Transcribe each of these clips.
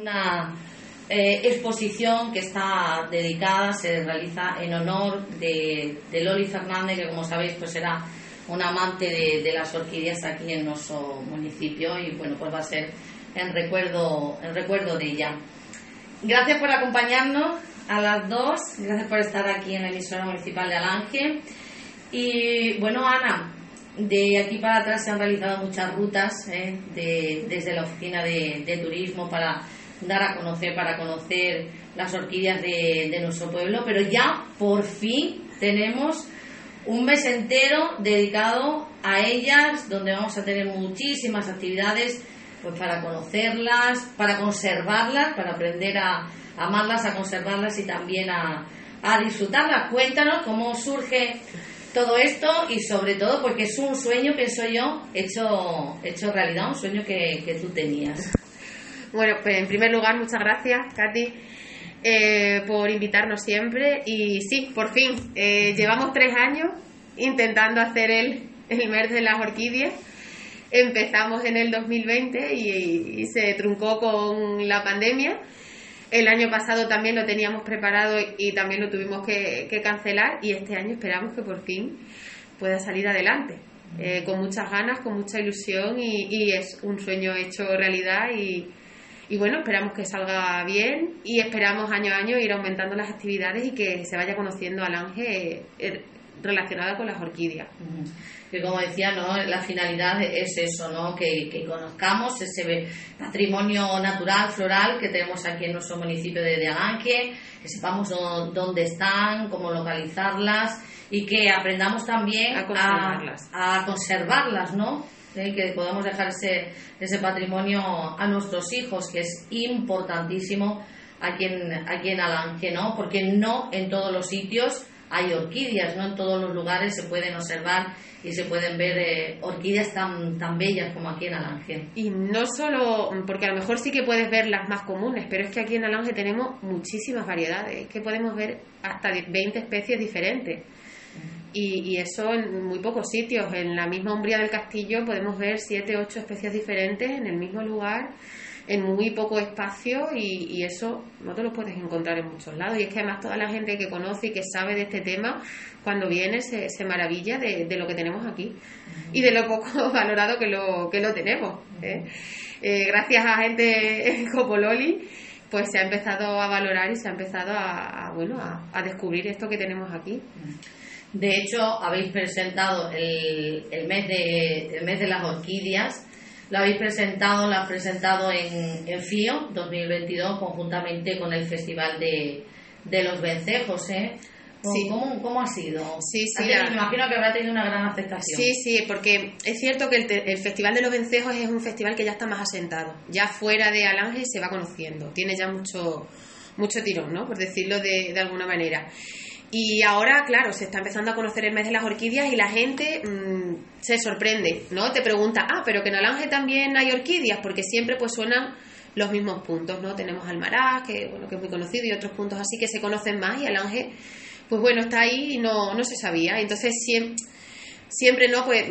Una eh, exposición que está dedicada, se realiza en honor de, Loli Fernández, que como sabéis pues era un amante de, las orquídeas aquí en nuestro municipio y bueno pues va a ser en recuerdo, en recuerdo de ella. Gracias por acompañarnos a las dos, gracias por estar aquí en la emisora municipal de Alange. Y bueno, Ana, de aquí para atrás se han realizado muchas rutas eh, desde la oficina de, turismo para dar a conocer, para conocer las orquídeas de, nuestro pueblo, pero ya por fin tenemos un mes entero dedicado a ellas, donde vamos a tener muchísimas actividades pues para conocerlas, para conservarlas, para aprender a amarlas, a conservarlas y también a, a disfrutarlas. Cuéntanos cómo surge todo esto y sobre todo porque es un sueño, pienso yo, hecho, hecho realidad, un sueño que, que tú tenías. Bueno, pues en primer lugar, muchas gracias, Katy, eh, por invitarnos siempre. Y sí, por fin, eh, llevamos tres años intentando hacer el, el mes de las orquídeas. Empezamos en el 2020 y, y se truncó con la pandemia el año pasado también lo teníamos preparado y también lo tuvimos que, cancelar y este año esperamos que por fin pueda salir adelante. Eh, con muchas ganas, con mucha ilusión y, es un sueño hecho realidad y, bueno, esperamos que salga bien y esperamos año a año ir aumentando las actividades y que se vaya conociendo al ángel eh, relacionada con las orquídeas que como decía, ¿no? la finalidad es eso, ¿no? que, que conozcamos ese patrimonio natural, floral que tenemos aquí en nuestro municipio de, de que sepamos dónde están, cómo localizarlas y que aprendamos también a conservarlas, a, conservarlas ¿no? ¿Eh? que podamos dejar ese, ese patrimonio a nuestros hijos, que es importantísimo aquí en, aquí en Alange, ¿no? porque no en todos los sitios hay orquídeas, no en todos los lugares se pueden observar y se pueden ver eh, orquídeas tan, tan bellas como aquí en Alange. Y no solo, porque a lo mejor sí que puedes ver las más comunes, pero es que aquí en Alange tenemos muchísimas variedades, es que podemos ver hasta 20 especies diferentes. Y, y, eso en muy pocos sitios. En la misma umbría del castillo podemos ver 7, 8 especies diferentes en el mismo lugar en muy poco espacio y, eso no te lo puedes encontrar en muchos lados. Y es que además toda la gente que conoce y que sabe de este tema, cuando viene se, se maravilla de, lo que tenemos aquí y de lo poco valorado que lo, que lo tenemos. ¿eh? Eh, gracias a gente como Loli, pues se ha empezado a valorar y se ha empezado a, bueno, a, descubrir esto que tenemos aquí. De hecho, habéis presentado el, el, mes, de, el mes de las orquídeas lo habéis presentado, lo has presentado en, en FIO 2022 conjuntamente con el Festival de, los Vencejos, ¿eh? ¿Cómo, ha sido? Sí, sí. Me imagino que habrá tenido una gran aceptación. Sí, sí, porque es cierto que el, Festival de los Vencejos es un festival que ya está más asentado. Ya fuera de Alange se va conociendo. Tiene ya mucho, mucho tirón, ¿no? Por decirlo de, de alguna manera. Y ahora, claro, se está empezando a conocer el mes de las orquídeas y la gente mm, se sorprende, ¿no? Te pregunta, ah, pero que en Alange también hay orquídeas, porque siempre pues suenan los mismos puntos, ¿no? Tenemos Almaraz, que, bueno, que es muy conocido, y otros puntos así que se conocen más, y Alange, pues bueno, está ahí y no, no se sabía. Entonces, siempre, siempre, ¿no? Pues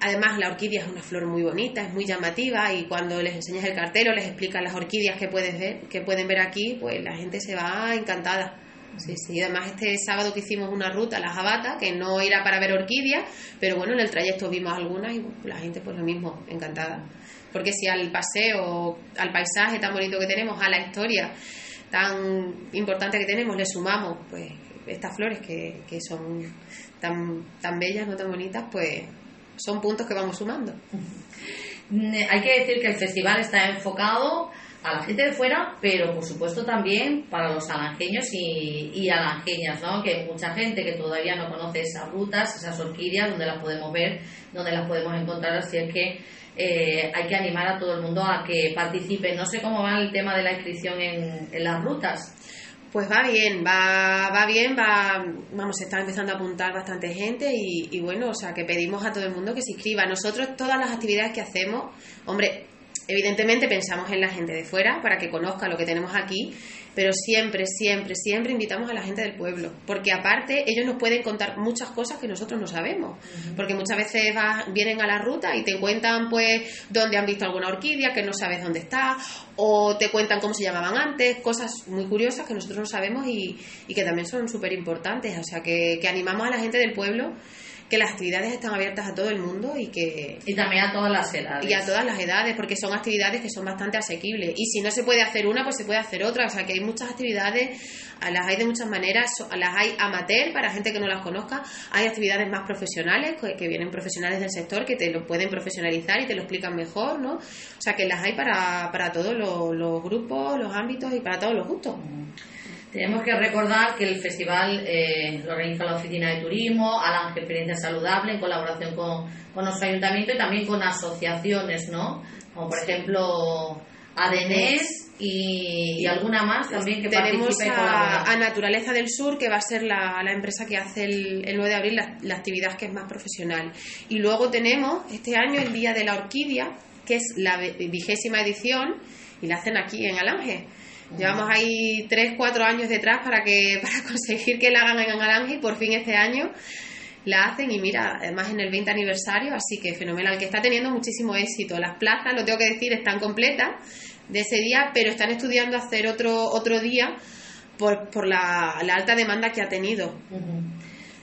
además la orquídea es una flor muy bonita, es muy llamativa, y cuando les enseñas el cartero, les explicas las orquídeas que, puedes ver, que pueden ver aquí, pues la gente se va encantada. Sí, sí, además este sábado que hicimos una ruta a la Jabata, que no era para ver orquídeas, pero bueno, en el trayecto vimos algunas y la gente pues lo mismo, encantada. Porque si al paseo, al paisaje tan bonito que tenemos, a la historia tan importante que tenemos, le sumamos pues estas flores que, que son tan, tan bellas, no tan bonitas, pues son puntos que vamos sumando. Hay que decir que el festival está enfocado a la gente de fuera, pero por supuesto también para los alangeños y, y ¿no? Que mucha gente que todavía no conoce esas rutas, esas orquídeas, donde las podemos ver, donde las podemos encontrar, así es que eh, hay que animar a todo el mundo a que participe. No sé cómo va el tema de la inscripción en, en las rutas. Pues va bien, va, va bien, va, vamos, se está empezando a apuntar bastante gente y, y bueno, o sea, que pedimos a todo el mundo que se inscriba. Nosotros todas las actividades que hacemos, hombre, Evidentemente pensamos en la gente de fuera para que conozca lo que tenemos aquí, pero siempre, siempre, siempre invitamos a la gente del pueblo, porque aparte ellos nos pueden contar muchas cosas que nosotros no sabemos, porque muchas veces vienen a la ruta y te cuentan pues dónde han visto alguna orquídea, que no sabes dónde está, o te cuentan cómo se llamaban antes, cosas muy curiosas que nosotros no sabemos y, y que también son súper importantes, o sea que, que animamos a la gente del pueblo que las actividades están abiertas a todo el mundo y que... Y también a todas las edades. Y a todas las edades, porque son actividades que son bastante asequibles. Y si no se puede hacer una, pues se puede hacer otra. O sea, que hay muchas actividades, las hay de muchas maneras, las hay amateur para gente que no las conozca, hay actividades más profesionales, que vienen profesionales del sector que te lo pueden profesionalizar y te lo explican mejor, ¿no? O sea, que las hay para, para todos los, los grupos, los ámbitos y para todos los gustos. Tenemos que recordar que el festival eh, lo organiza la Oficina de Turismo, Alange Experiencia Saludable, en colaboración con, con nuestro ayuntamiento y también con asociaciones, ¿no? Como por ejemplo ADENES y, alguna más también que Tenemos a, a, Naturaleza del Sur, que va a ser la, la empresa que hace el, el 9 de abril la, la, actividad que es más profesional. Y luego tenemos este año el Día de la Orquídea, que es la vigésima edición, y la hacen aquí en Alange. Llevamos ahí 3, 4 años detrás para, que, para conseguir que la hagan en Alange y por fin este año la hacen y mira, además en el 20 aniversario, así que fenomenal, que está teniendo muchísimo éxito. Las plazas, lo tengo que decir, están completas de ese día, pero están estudiando hacer otro, otro día por, por la, la alta demanda que ha tenido.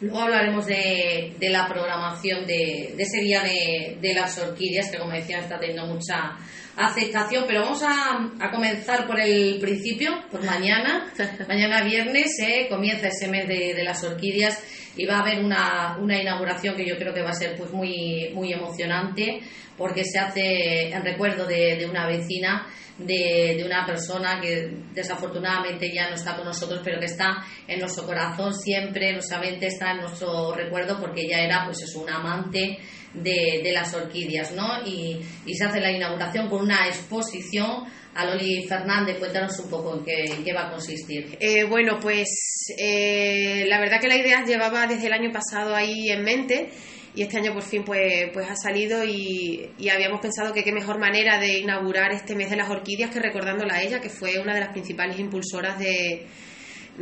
Luego hablaremos de, de la programación de, de ese día de, de, las orquídeas, que como decía está teniendo mucha aceptación, pero vamos a, a comenzar por el principio, por mañana. mañana viernes eh, comienza ese mes de, de, las orquídeas y va a haber una, una inauguración que yo creo que va a ser pues muy, muy emocionante porque se hace en recuerdo de, de una vecina de, de, una persona que desafortunadamente ya no está con nosotros, pero que está en nuestro corazón siempre, nuestra mente está en nuestro recuerdo porque ella era pues es un amante de, de las orquídeas, ¿no? Y, y, se hace la inauguración con una exposición. A Loli Fernández, cuéntanos un poco en qué, qué va a consistir. Eh, bueno, pues eh, la verdad que la idea llevaba desde el año pasado ahí en mente y este año por fin pues, pues ha salido y, y, habíamos pensado que qué mejor manera de inaugurar este mes de las orquídeas que recordándola a ella, que fue una de las principales impulsoras de,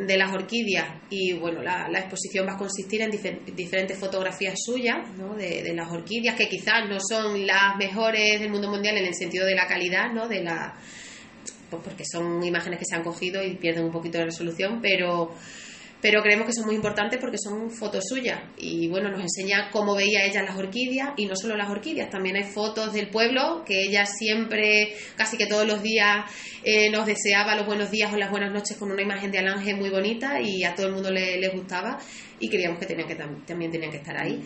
de las orquídeas. Y bueno, la, la exposición va a consistir en difer diferentes fotografías suyas ¿no? de, de, las orquídeas, que quizás no son las mejores del mundo mundial en el sentido de la calidad, ¿no? de la pues porque son imágenes que se han cogido y pierden un poquito de resolución, pero pero creemos que son muy importantes porque son fotos suyas y bueno, nos enseña cómo veía ella las orquídeas y no solo las orquídeas, también hay fotos del pueblo que ella siempre, casi que todos los días eh, nos deseaba los buenos días o las buenas noches con una imagen de Alange muy bonita y a todo el mundo le, le gustaba y creíamos que tenían que también tenían que estar ahí.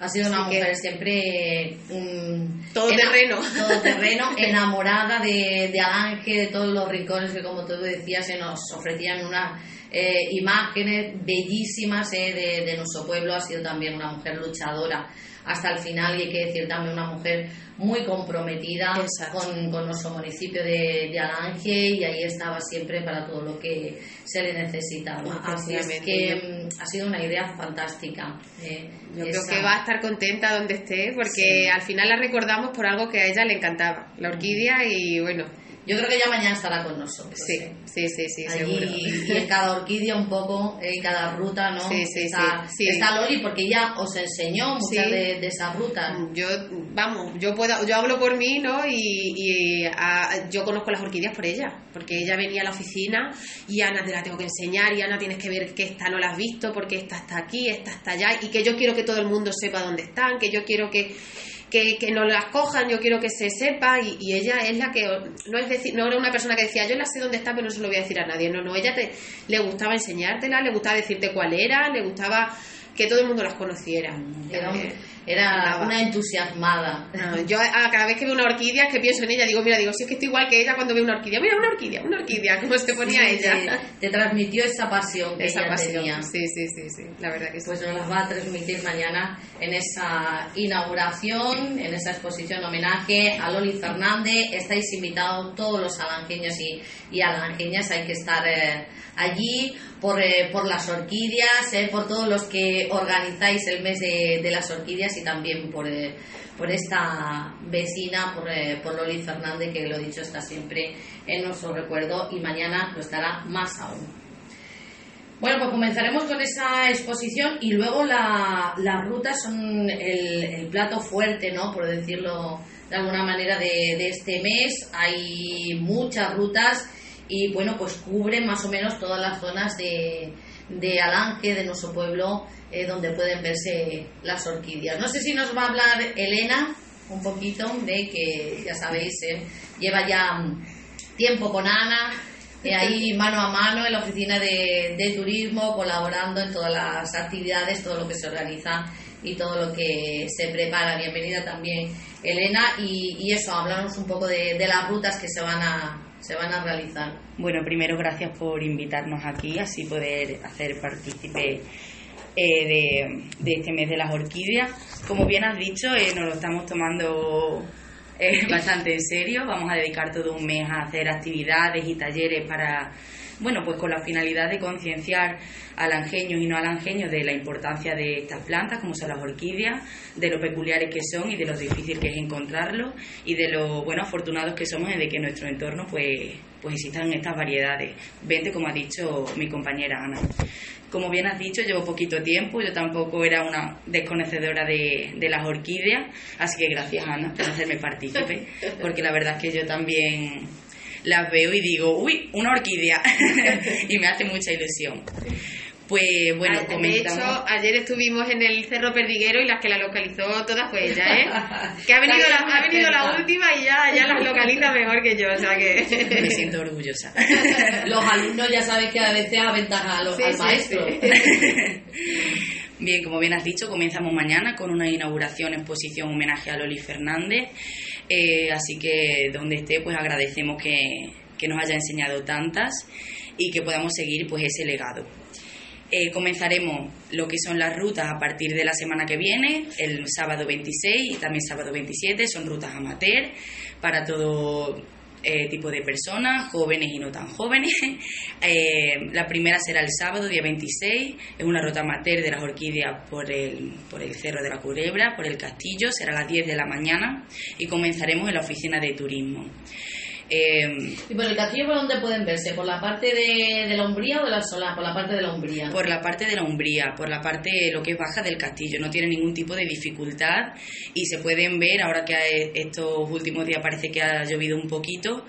Ha sido una mujer que, siempre um, todo terreno, todo terreno, enamorada de, de Alange, de todos los rincones que como tú decías se nos ofrecían una eh, imágenes bellísimas eh, de, de, nuestro pueblo. Ha sido también una mujer luchadora hasta el final y hay que decir también una mujer muy comprometida con, con, nuestro municipio de, de, Alange y ahí estaba siempre para todo lo que se le necesitaba. Así es que mm, ha sido una idea fantástica. Eh, Yo esa... creo que va a estar contenta donde esté porque sí. al final la recordamos por algo que a ella le encantaba, la orquídea y bueno, yo creo que ya mañana estará con nosotros. Sí, ¿eh? sí, sí, sí, Allí, seguro. Y en cada orquídea un poco, en cada ruta, ¿no? Sí, sí, está, sí, está Loli porque ella os enseñó muchas de, de, esas rutas. Yo, vamos, yo puedo, yo hablo por mí, ¿no? Y, y a, yo conozco las orquídeas por ella, porque ella venía a la oficina y Ana te la tengo que enseñar y Ana tienes que ver que esta no la has visto porque esta está aquí, esta está allá y que yo quiero que todo el mundo sepa dónde están, que yo quiero que que, que, no las cojan, yo quiero que se sepa y, y, ella es la que no es decir, no era una persona que decía yo la sé dónde está pero no se lo voy a decir a nadie, no, no, ella te, le gustaba enseñártela, le gustaba decirte cuál era, le gustaba que todo el mundo las conociera. Era, era una entusiasmada. No, yo a, cada vez que veo una orquídea que pienso en ella, digo, mira, digo, si es que estoy igual que ella cuando veo una orquídea, mira, una orquídea, una orquídea, como se ponía sí, ella. Te, te, transmitió esa pasión que esa ella pasión. tenía. Sí, sí, sí, sí, la verdad que sí. Pues nos las va a transmitir mañana en esa inauguración, en esa exposición homenaje a Loli Fernández. Estáis invitados todos los alangeños y, y alangeñas, hay que estar eh, allí por, eh, por las orquídeas, eh, por todos los que organizáis el mes de, de las orquídeas y también por, eh, por esta vecina, por, eh, por Loli Fernández, que lo dicho está siempre en nuestro recuerdo y mañana lo estará más aún. Bueno, pues comenzaremos con esa exposición y luego la, las rutas son el, plato fuerte, ¿no? Por decirlo de alguna manera, de, de, este mes. Hay muchas rutas y, bueno, pues cubren más o menos todas las zonas de, de Alange, de nuestro pueblo, eh, donde pueden verse las orquídeas. No sé si nos va a hablar Elena un poquito de que, ya sabéis, eh, lleva ya tiempo con Ana ahí mano a mano en la oficina de, turismo, colaborando en todas las actividades, todo lo que se organiza y todo lo que se prepara. Bienvenida también Elena y, eso, hablamos un poco de, las rutas que se van a se van a realizar. Bueno, primero gracias por invitarnos aquí, así poder hacer partícipe eh, de, de, este mes de las orquídeas. Como bien has dicho, eh, nos lo estamos tomando es bastante en serio. Vamos a dedicar todo un mes a hacer actividades y talleres para, bueno, pues con la finalidad de concienciar a alangeños y no alangeños de la importancia de estas plantas, como son las orquídeas, de lo peculiares que son y de lo difícil que es encontrarlos y de lo bueno afortunados que somos de que en nuestro entorno pues, pues existan estas variedades. Vente, como ha dicho mi compañera Ana. Como bien has dicho, llevo poquito tiempo, yo tampoco era una desconocedora de, de las orquídeas, así que gracias Ana por hacerme partícipe, porque la verdad es que yo también las veo y digo, uy, una orquídea, y me hace mucha ilusión. Pues bueno, ah, De hecho, ayer estuvimos en el Cerro Perdiguero y las que la localizó todas fue ella, ¿eh? Que ha venido, la, ha venido la última y ya, ya las localiza mejor que yo, o sea que... Me siento orgullosa. Los alumnos ya sabes que a veces aventajan a los, al maestro. Bien, como bien has dicho, comenzamos mañana con una inauguración, exposición, homenaje a Loli Fernández. Eh, así que donde esté, pues agradecemos que, que nos haya enseñado tantas y que podamos seguir pues ese legado. Eh, comenzaremos lo que son las rutas a partir de la semana que viene, el sábado 26 y también sábado 27, son rutas amateur para todo eh, tipo de personas, jóvenes y no tan jóvenes. Eh, la primera será el sábado, día 26, es una ruta amateur de las orquídeas por el, por el Cerro de la Culebra, por el Castillo, será a las 10 de la mañana y comenzaremos en la oficina de turismo. Eh, ¿Y por el castillo por dónde pueden verse? ¿Por la parte de, la Umbría o de la Sola? Por la parte de la Umbría. Por la parte de la Umbría, por la parte lo que es baja del castillo. No tiene ningún tipo de dificultad y se pueden ver, ahora que estos últimos días parece que ha llovido un poquito,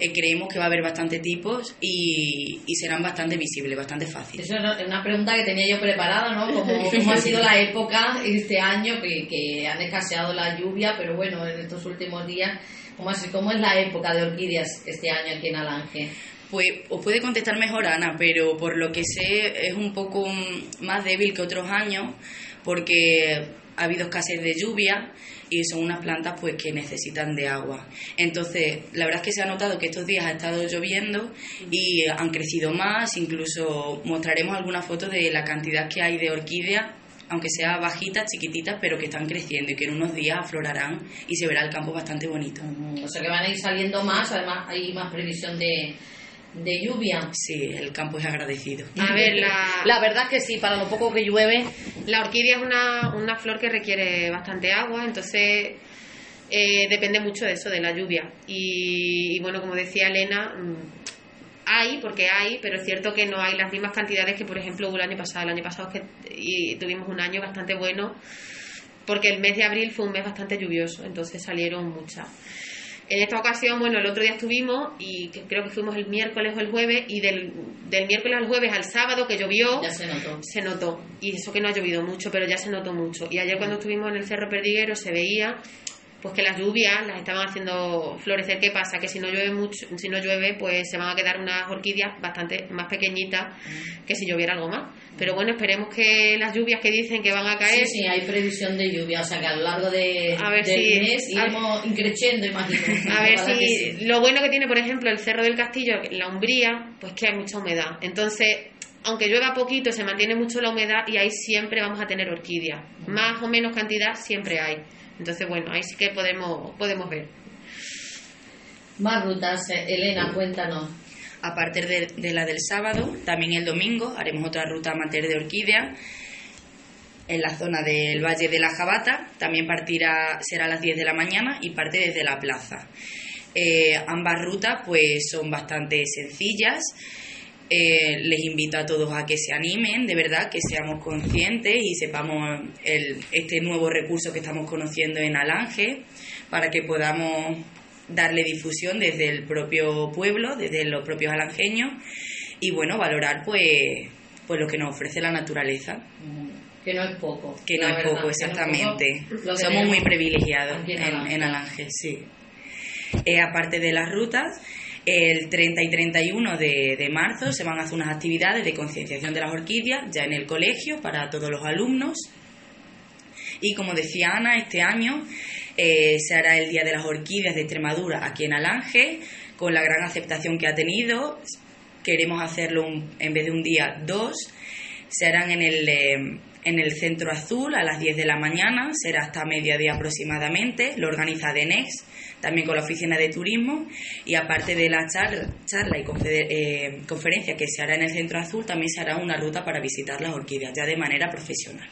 eh, creemos que va a haber bastante tipos y, serán bastante visibles, bastante fáciles. Eso es una pregunta que tenía yo preparada, ¿no? Como, cómo ha sido la época este año que, que han escaseado la lluvia, pero bueno, en estos últimos días ¿Cómo es, ¿Cómo es la época de orquídeas este año aquí en Alange? Pues os puede contestar mejor Ana, pero por lo que sé es un poco más débil que otros años porque ha habido escasez de lluvia y son unas plantas pues que necesitan de agua. Entonces, la verdad es que se ha notado que estos días ha estado lloviendo y han crecido más, incluso mostraremos algunas fotos de la cantidad que hay de orquídeas aunque sea bajitas, chiquititas, pero que están creciendo y que en unos días aflorarán y se verá el campo bastante bonito. O sea que van a ir saliendo más, además hay más previsión de, de lluvia. Sí, el campo es agradecido. A ver, la, la verdad es que sí, para lo poco que llueve. La orquídea es una, una flor que requiere bastante agua, entonces eh, depende mucho de eso, de la lluvia. Y, y, bueno, como decía Elena, mm, hay, porque hay, pero es cierto que no hay las mismas cantidades que, por ejemplo, hubo el año pasado. El año pasado que y tuvimos un año bastante bueno, porque el mes de abril fue un mes bastante lluvioso, entonces salieron muchas. En esta ocasión, bueno, el otro día estuvimos y creo que fuimos el miércoles o el jueves y del, del miércoles al jueves al sábado que llovió, ya se notó. Se notó. Y eso que no ha llovido mucho, pero ya se notó mucho. Y ayer cuando estuvimos en el Cerro Perdiguero se veía pues que las lluvias las estaban haciendo florecer. ¿Qué pasa? Que si no llueve mucho, si no llueve, pues se van a quedar unas orquídeas bastante más pequeñitas que si lloviera algo más. Pero bueno, esperemos que las lluvias que dicen que van a caer. Sí, sí, hay previsión de lluvia, o sea que a lo largo de, a ver del si, mes iremos increciendo, imagino. A ver si lo bueno que tiene, por ejemplo, el Cerro del Castillo, la Umbría, pues que hay mucha humedad. Entonces, aunque llueva poquito, se mantiene mucho la humedad y ahí siempre vamos a tener orquídeas. Más o menos cantidad siempre hay. Entonces, bueno, ahí sí que podemos, podemos ver. Más rutas, eh, Elena, cuéntanos. A partir de, la del sábado, también el domingo, haremos otra ruta amateur de orquídea en la zona del Valle de la Jabata. también partirá, será a las 10 de la mañana y parte desde la plaza. Eh, ambas rutas pues son bastante sencillas. Eh, les invito a todos a que se animen, de verdad, que seamos conscientes y sepamos el, este nuevo recurso que estamos conociendo en Alange para que podamos darle difusión desde el propio pueblo, desde los propios alangeños y bueno, valorar pues, pues lo que nos ofrece la naturaleza. Que no es poco. Que no es poco, exactamente. Somos muy privilegiados en, Alange, sí. Eh, aparte de las rutas, el 30 y 31 de, de, marzo se van a hacer unas actividades de concienciación de las orquídeas ya en el colegio para todos los alumnos. Y como decía Ana, este año eh, se hará el Día de las Orquídeas de Extremadura aquí en Alange, con la gran aceptación que ha tenido. Queremos hacerlo en vez de un día, dos. Se harán en el, eh, en el Centro Azul a las 10 de la mañana, será hasta mediodía aproximadamente, lo organiza DENEX, también con la Oficina de Turismo, y aparte de la charla, y eh, conferencia que se hará en el Centro Azul, también se hará una ruta para visitar las orquídeas, ya de manera profesional.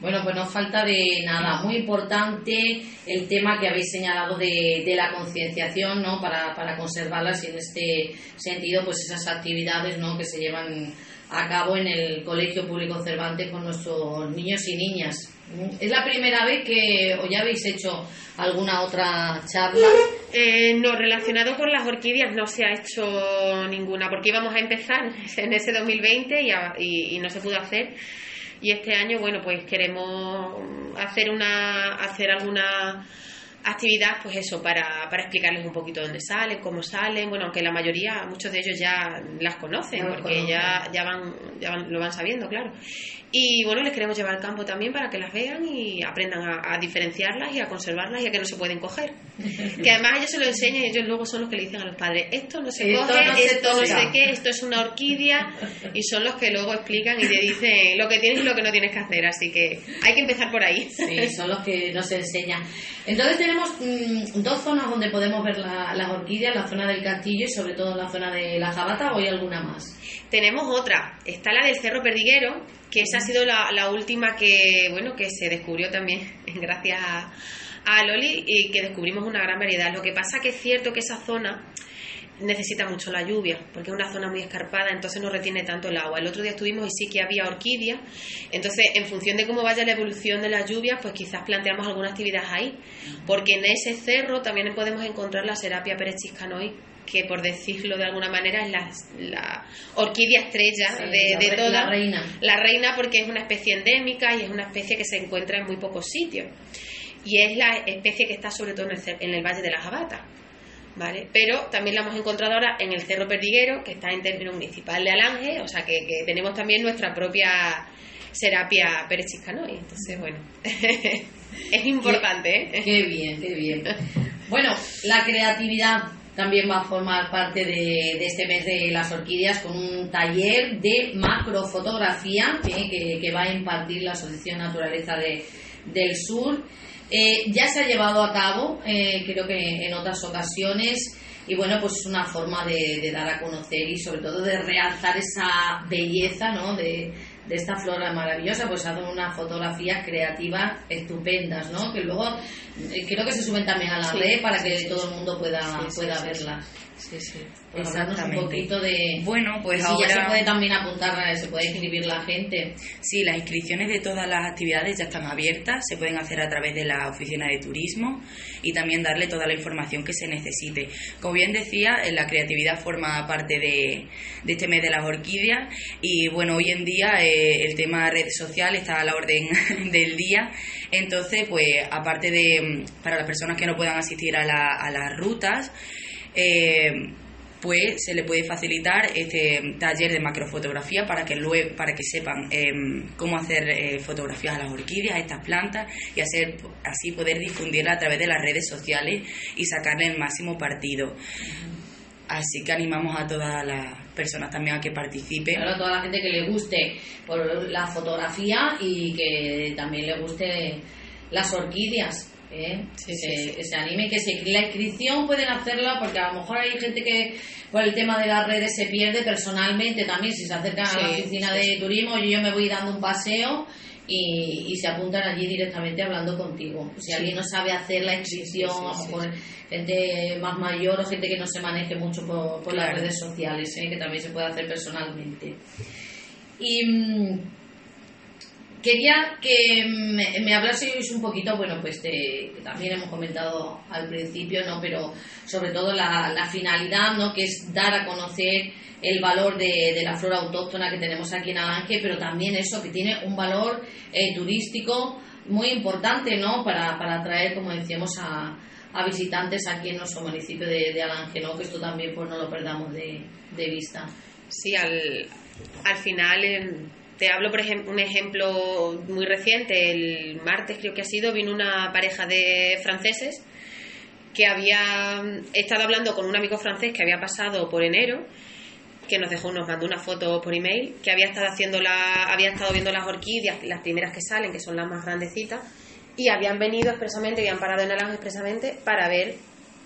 Bueno, pues no falta de nada. Muy importante el tema que habéis señalado de, de la concienciación, ¿no? Para, para conservarlas y en este sentido, pues esas actividades, ¿no? Que se llevan a cabo en el Colegio Público Cervantes con nuestros niños y niñas. ¿Es la primera vez que o ya habéis hecho alguna otra charla? Eh, no, relacionado con las orquídeas no se ha hecho ninguna, porque íbamos a empezar en ese 2020 y, y, no se pudo hacer. Y este año, bueno, pues queremos hacer una, hacer alguna actividad, pues eso, para, para explicarles un poquito dónde salen, cómo salen, bueno, aunque la mayoría, muchos de ellos ya las conocen, porque ya, ya, van, ya van, lo van sabiendo, claro. Y bueno, les queremos llevar al campo también para que las vean y aprendan a, diferenciarlas y a conservarlas y a que no se pueden coger. que además ellos se lo enseñan y ellos luego son los que le dicen a los padres, esto no se coge, esto no sé qué, esto es una orquídea y son los que luego explican y te dicen lo que tienes y lo que no tienes que hacer. Así que hay que empezar por ahí. Sí, son los que nos enseñan. Entonces tenemos mm, dos zonas donde podemos ver las orquídeas, la zona del castillo y sobre todo la zona de la jabata o hay alguna más. Tenemos otra, está la del Cerro Perdiguero, que esa ha sido la, la última que, bueno, que se descubrió también gracias a, Loli y que descubrimos una gran variedad. Lo que pasa que es cierto que esa zona necesita mucho la lluvia, porque es una zona muy escarpada, entonces no retiene tanto el agua. El otro día estuvimos y sí que había orquídeas, entonces en función de cómo vaya la evolución de las lluvias, pues quizás planteamos alguna actividad ahí, porque en ese cerro también podemos encontrar la Serapia perechiscanoi, que por decirlo de alguna manera es la, la orquídea estrella de, de toda. La reina. La reina porque es una especie endémica y es una especie que se encuentra en muy pocos sitios. Y es la especie que está sobre todo en el, en el Valle de la Jabata. ¿Vale? Pero también la hemos encontrado ahora en el Cerro Perdiguero, que está en término municipal de Alange, o sea que, que tenemos también nuestra propia Serapia Perechiscanoi. Entonces, bueno, es importante. ¿eh? Qué bien, qué bien. Bueno, la creatividad también va a formar parte de, este mes de las orquídeas con un taller de macrofotografía que, va a impartir la Asociación Naturaleza de, del Sur. Eh, ya se ha llevado a cabo, eh, creo que en otras ocasiones, y bueno, pues es una forma de, dar a conocer y sobre todo de realzar esa belleza ¿no? de, esta flora maravillosa, pues hacen unas fotografías creativas estupendas, ¿no? Que luego creo que se suben también a la red para que todo el mundo pueda, pueda verlas. Sí, sí. Exactamente. un poquito de. Bueno, pues ahora. Ya se puede también apuntar, se puede inscribir la gente. Sí, las inscripciones de todas las actividades ya están abiertas, se pueden hacer a través de la oficina de turismo y también darle toda la información que se necesite. Como bien decía, la creatividad forma parte de, de este mes de las orquídeas y bueno, hoy en día eh, el tema redes sociales está a la orden del día. Entonces, pues aparte de para las personas que no puedan asistir a, la, a las rutas, eh, pues se le puede facilitar este taller de macrofotografía para que luego, para que sepan em, cómo hacer eh, fotografías a las orquídeas, a estas plantas y hacer así poder difundirla a través de las redes sociales y sacarle el máximo partido. Así que animamos a todas las personas también a que participen. a toda la gente que le guste por la fotografía y que también le guste las orquídeas. ¿eh? que, se, anime, que se, la inscripción pueden hacerla porque a lo mejor hay gente que por el tema de las redes se pierde personalmente también, si se acercan a la oficina de turismo, yo, yo me voy dando un paseo y, se apuntan allí directamente hablando contigo. Si alguien no sabe hacer la inscripción, a lo mejor gente más mayor o gente que no se maneje mucho por, las redes sociales, ¿eh? que también se puede hacer personalmente. Y mm, quería que me, me un poquito, bueno, pues que también hemos comentado al principio, ¿no? Pero sobre todo la, finalidad, ¿no? Que es dar a conocer el valor de, la flora autóctona que tenemos aquí en Alange, pero también eso que tiene un valor eh, turístico muy importante, ¿no? Para, para atraer, como decíamos, a, a visitantes aquí en nuestro municipio de, de, Alange, ¿no? Que esto también pues no lo perdamos de, de vista. Sí, al, al final te hablo por ejemplo un ejemplo muy reciente. El martes creo que ha sido vino una pareja de franceses que había estado hablando con un amigo francés que había pasado por enero que nos dejó, nos mandó una foto por email, que había estado haciendo la, había estado viendo las orquídeas, las primeras que salen, que son las más grandecitas, y habían venido expresamente, habían parado en Alange expresamente para ver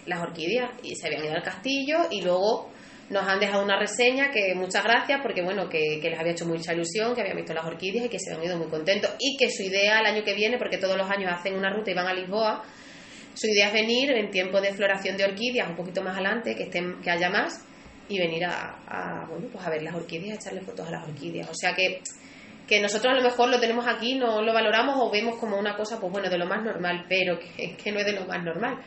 las orquídeas, y se habían ido al castillo, y luego nos han dejado una reseña que muchas gracias, porque bueno, que, les había hecho mucha ilusión, que habían visto las orquídeas y que se habían ido muy contentos, y que su idea el año que viene, porque todos los años hacen una ruta y van a Lisboa, su idea es venir en tiempo de floración de orquídeas, un poquito más adelante, que, estén, que haya más, y venir a, bueno, pues a ver las orquídeas, a echarle fotos a las orquídeas. O sea que, que nosotros a lo mejor lo tenemos aquí, no lo valoramos o vemos como una cosa, pues bueno, de lo más normal, pero que no es de lo más normal.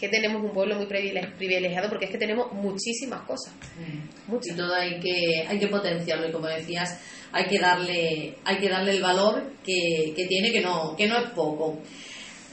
Que tenemos un pueblo muy privilegiado porque es que tenemos muchísimas cosas. Mm. Y todo hay que, hay que potenciarlo y como decías, hay que darle, hay que darle el valor que, que tiene, que no, que no es poco.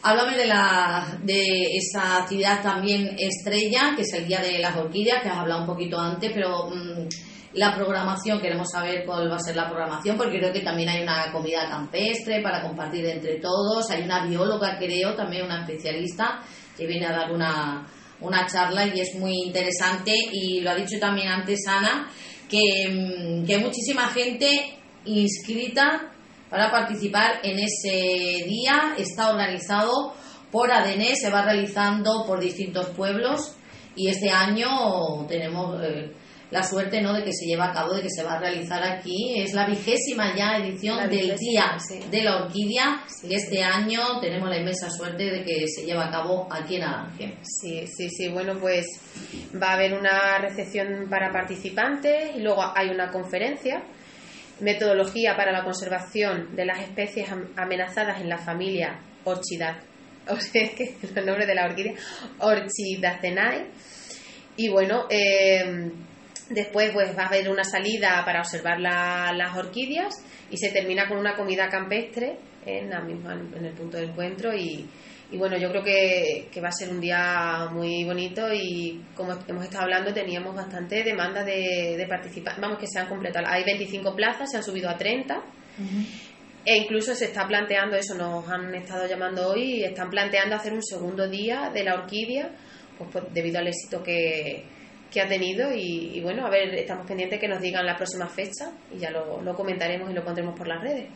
Háblame de, la, de esa actividad también estrella, que es el Día de las Orquídeas, que has hablado un poquito antes, pero mm, la programación, queremos saber cuál va a ser la programación, porque creo que también hay una comida campestre para compartir entre todos, hay una bióloga, creo, también una especialista, que viene a dar una, una charla y es muy interesante, y lo ha dicho también antes Ana, que, mm, que hay muchísima gente inscrita para participar en ese día. Está organizado por ADN, se va realizando por distintos pueblos y este año tenemos eh, la suerte ¿no? de que se lleva a cabo, de que se va a realizar aquí. Es la vigésima ya edición del Día de la Orquídea y este año tenemos la inmensa suerte de que se lleva a cabo aquí en Alange. Sí, sí, sí. Bueno, pues va a haber una recepción para participantes y luego hay una conferencia metodología para la conservación de las especies amenazadas en la familia Orchidad, o sea, es que el nombre de la orquídea, Orchidacenae. Y bueno, eh, después pues va a haber una salida para observar las orquídeas y se termina con una comida campestre en, la misma, en el punto de encuentro y, y bueno, yo creo que, va a ser un día muy bonito y como hemos estado hablando, teníamos bastante demanda de, de participar. Vamos, que se han completado. Hay 25 plazas, se han subido a 30. E incluso se está planteando eso, nos han estado llamando hoy y están planteando hacer un segundo día de la orquídea, pues, pues debido al éxito que, que ha tenido. Y, bueno, a ver, estamos pendientes que nos digan la próxima fecha y ya lo, lo comentaremos y lo pondremos por las redes.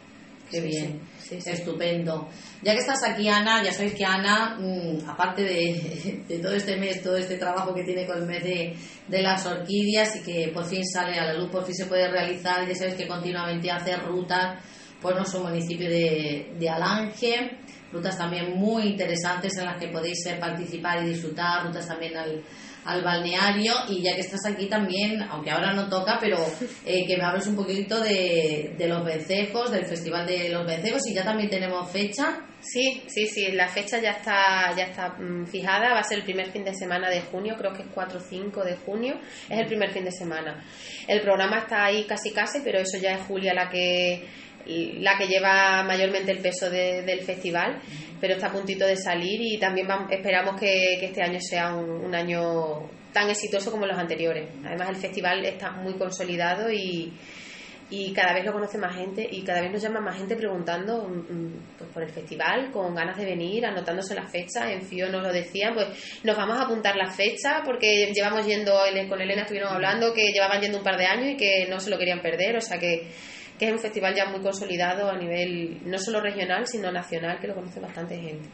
Qué bien, estupendo. Ya que estás aquí, Ana, ya sabéis que Ana, mm, aparte de, todo este mes, todo este trabajo que tiene con el mes de, las orquídeas y que por fin sale a la luz, por fin se puede realizar, ya sabéis que continuamente hace rutas por nuestro municipio de, de Alange, rutas también muy interesantes en las que podéis participar y disfrutar, rutas también al al balneario y ya que estás aquí también, aunque ahora no toca, pero eh, que me hables un poquito de, de, los vencejos, del Festival de los Vencejos y ya también tenemos fecha. Sí, sí, sí, la fecha ya está, ya está mm, fijada, va a ser el primer fin de semana de junio, creo que es 4 o 5 de junio, es el primer fin de semana. El programa está ahí casi casi, pero eso ya es Julia la que la que lleva mayormente el peso del festival, pero está a puntito de salir y también esperamos que, este año sea un, año tan exitoso como los anteriores. Además, el festival está muy consolidado y, y cada vez lo conoce más gente y cada vez nos llama más gente preguntando mm, mm, pues, por el festival, con ganas de venir, anotándose las fechas. En FIO nos lo decían, pues nos vamos a apuntar la fecha porque llevamos yendo, con Elena estuvieron hablando que llevaban yendo un par de años y que no se lo querían perder, o sea que que es un festival ya muy consolidado a nivel no solo regional, sino nacional, que lo conoce bastante gente.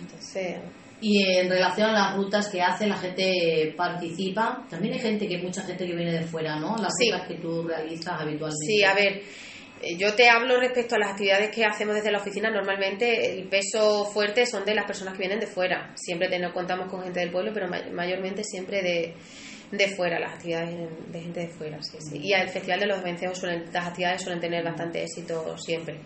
Entonces, y en relación a las rutas que hacen, la gente participa. También hay gente que mucha gente que viene de fuera, ¿no? Las rutas que tú realizas habitualmente. Sí, a ver, Eh, yo te hablo respecto a las actividades que hacemos desde la oficina. Normalmente el peso fuerte son de las personas que vienen de fuera. Siempre tenemos, contamos con gente del pueblo, pero mayormente siempre de, de fuera, las actividades de gente de fuera. Sí, sí. Y al Festival de los Vencejos suelen, las actividades suelen tener bastante éxito siempre.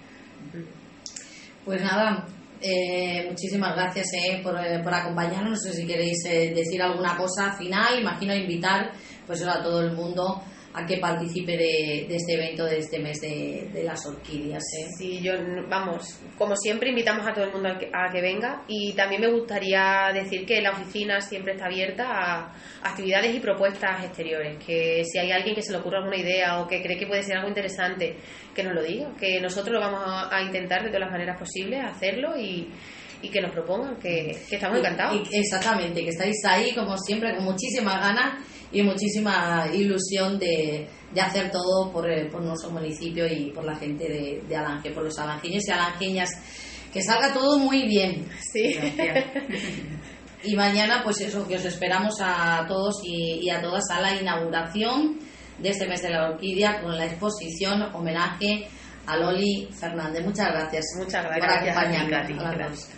Pues nada, eh, muchísimas gracias eh, por, eh, por, acompañarnos. No sé si queréis decir alguna cosa final. Imagino invitar pues a todo el mundo a que participe de, este evento de este mes de, las orquídeas. ¿eh? Sí, yo, vamos, como siempre invitamos a todo el mundo a que, venga y también me gustaría decir que la oficina siempre está abierta a, actividades y propuestas exteriores, que si hay alguien que se le ocurra alguna idea o que cree que puede ser algo interesante, que nos lo diga, que nosotros lo vamos a, intentar de todas las maneras posibles hacerlo y, que nos propongan, que, estamos encantados. exactamente, que estáis ahí como siempre con muchísimas ganas y muchísima ilusión de, de hacer todo por, eh, por, nuestro municipio y por la gente de, de Alange, por los alangeños y alangeñas. Que salga todo muy bien. Sí. y mañana, pues eso, que os esperamos a todos y, a todas a la inauguración de este mes de la orquídea con la exposición homenaje a Loli Fernández. Muchas gracias. Muchas gracias. Por acompañarnos.